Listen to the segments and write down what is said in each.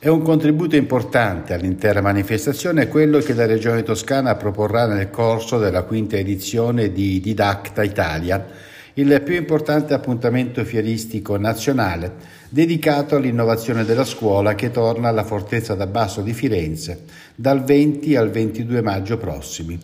È un contributo importante all'intera manifestazione quello che la Regione Toscana proporrà nel corso della quinta edizione di Didacta Italia, il più importante appuntamento fieristico nazionale dedicato all'innovazione della scuola che torna alla Fortezza da Basso di Firenze dal 20 al 22 maggio prossimi.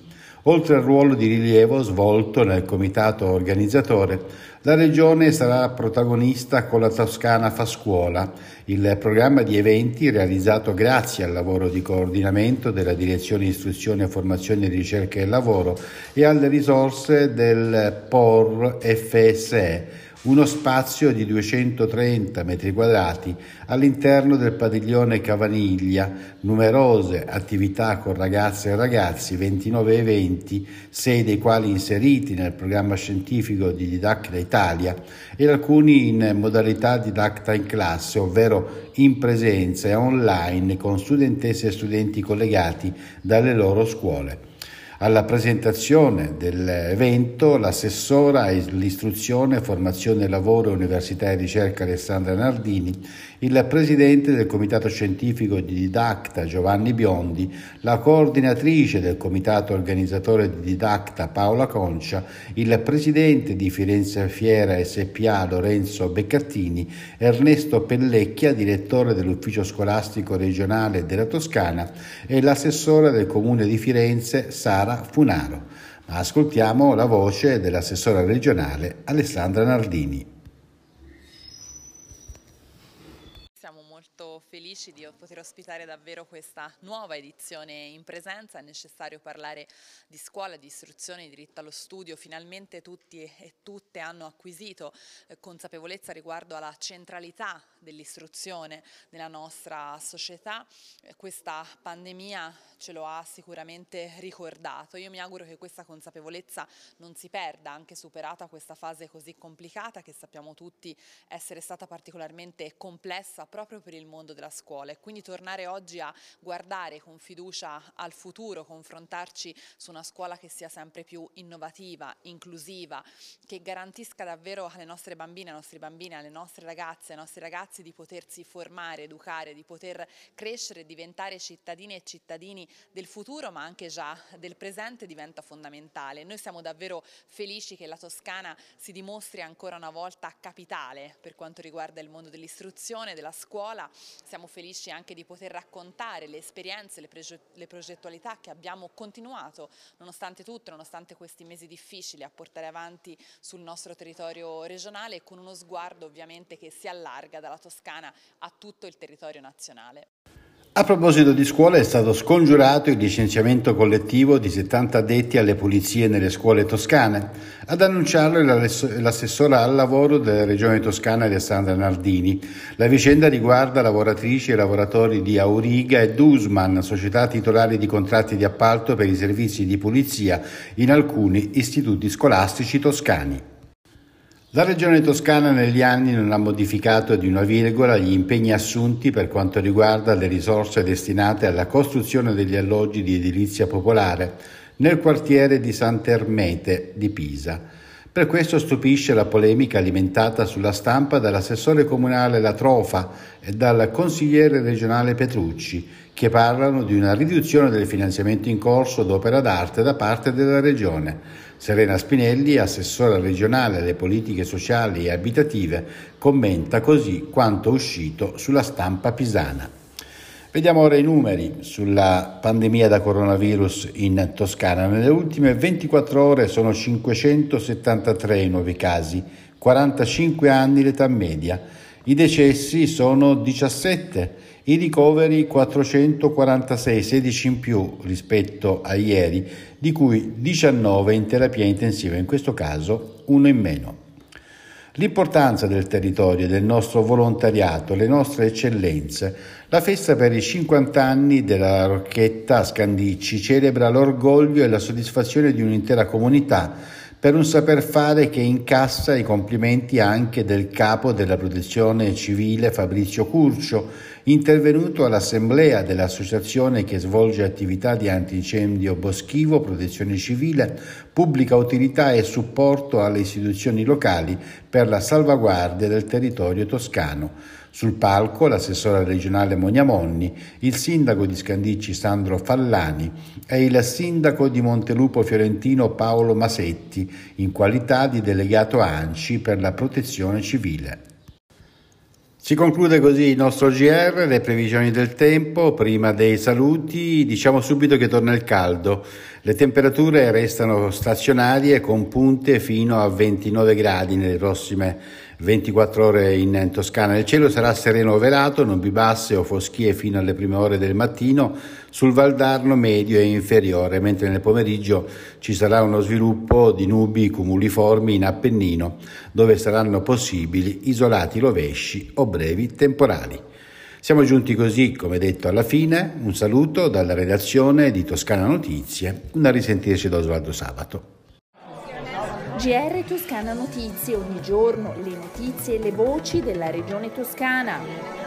Oltre al ruolo di rilievo svolto nel comitato organizzatore, la Regione sarà protagonista con la Toscana Fa Scuola, il programma di eventi realizzato grazie al lavoro di coordinamento della Direzione Istruzione, Formazione, Ricerca e Lavoro e alle risorse del POR FSE uno spazio di 230 metri quadrati all'interno del padiglione Cavaniglia, numerose attività con ragazze e ragazzi, 29 eventi, sei dei quali inseriti nel programma scientifico di Didacta Italia e alcuni in modalità Didacta in classe, ovvero in presenza e online con studentesse e studenti collegati dalle loro scuole. Alla presentazione dell'evento l'assessora all'istruzione, formazione, lavoro, università e ricerca Alessandra Nardini, il presidente del comitato scientifico di Didacta Giovanni Biondi, la coordinatrice del comitato organizzatore di Didacta Paola Concia, il presidente di Firenze Fiera SPA Lorenzo Beccattini, Ernesto Pellecchia, direttore dell'ufficio scolastico regionale della Toscana e l'assessore del comune di Firenze Sara Sara Funaro. Ma ascoltiamo la voce dell'assessora regionale Alessandra Nardini. Felici di poter ospitare davvero questa nuova edizione in presenza, è necessario parlare di scuola, di istruzione, di diritto allo studio, finalmente tutti e tutte hanno acquisito eh, consapevolezza riguardo alla centralità dell'istruzione nella nostra società, eh, questa pandemia ce lo ha sicuramente ricordato, io mi auguro che questa consapevolezza non si perda anche superata questa fase così complicata che sappiamo tutti essere stata particolarmente complessa proprio per il mondo della della scuola e quindi tornare oggi a guardare con fiducia al futuro, confrontarci su una scuola che sia sempre più innovativa, inclusiva, che garantisca davvero alle nostre bambine, ai nostri bambini, alle nostre ragazze, ai nostri ragazzi di potersi formare, educare, di poter crescere e diventare cittadine e cittadini del futuro ma anche già del presente diventa fondamentale. Noi siamo davvero felici che la Toscana si dimostri ancora una volta capitale per quanto riguarda il mondo dell'istruzione, della scuola, siamo felici anche di poter raccontare le esperienze, le, le progettualità che abbiamo continuato, nonostante tutto, nonostante questi mesi difficili, a portare avanti sul nostro territorio regionale con uno sguardo ovviamente che si allarga dalla Toscana a tutto il territorio nazionale. A proposito di scuole è stato scongiurato il licenziamento collettivo di 70 addetti alle pulizie nelle scuole toscane. Ad annunciarlo è l'assessora al lavoro della regione toscana Alessandra Nardini. La vicenda riguarda lavoratrici e lavoratori di Auriga e Dusman, società titolari di contratti di appalto per i servizi di pulizia in alcuni istituti scolastici toscani. La Regione Toscana negli anni non ha modificato di una virgola gli impegni assunti per quanto riguarda le risorse destinate alla costruzione degli alloggi di edilizia popolare nel quartiere di Sant'Ermete di Pisa. Per questo stupisce la polemica alimentata sulla stampa dall'assessore comunale La Trofa e dal consigliere regionale Petrucci, che parlano di una riduzione del finanziamento in corso d'opera d'arte da parte della Regione. Serena Spinelli, assessora regionale alle politiche sociali e abitative, commenta così quanto uscito sulla stampa pisana. Vediamo ora i numeri sulla pandemia da coronavirus in Toscana. Nelle ultime 24 ore sono 573 i nuovi casi, 45 anni l'età media. I decessi sono 17 i ricoveri 446, 16 in più rispetto a ieri, di cui 19 in terapia intensiva, in questo caso uno in meno. L'importanza del territorio, del nostro volontariato, le nostre eccellenze. La festa per i 50 anni della Rocchetta Scandicci celebra l'orgoglio e la soddisfazione di un'intera comunità per un saper fare che incassa i complimenti anche del capo della protezione civile Fabrizio Curcio, intervenuto all'assemblea dell'associazione che svolge attività di antincendio boschivo, protezione civile, pubblica utilità e supporto alle istituzioni locali per la salvaguardia del territorio toscano. Sul palco l'assessore regionale Moniamonni, il sindaco di Scandicci Sandro Fallani e il sindaco di Montelupo Fiorentino Paolo Masetti, in qualità di delegato ANCI per la protezione civile. Si conclude così il nostro GR, le previsioni del tempo, prima dei saluti. Diciamo subito che torna il caldo, le temperature restano stazionarie con punte fino a 29 gradi nelle prossime 24 ore in Toscana. Il cielo sarà sereno o velato, nubi basse o foschie fino alle prime ore del mattino, sul Valdarno medio e inferiore, mentre nel pomeriggio ci sarà uno sviluppo di nubi cumuliformi in Appennino, dove saranno possibili isolati rovesci o brevi temporali. Siamo giunti così, come detto, alla fine. Un saluto dalla redazione di Toscana Notizie. Una risentirci da Osvaldo Sabato. GR Toscana Notizie, ogni giorno le notizie e le voci della regione toscana.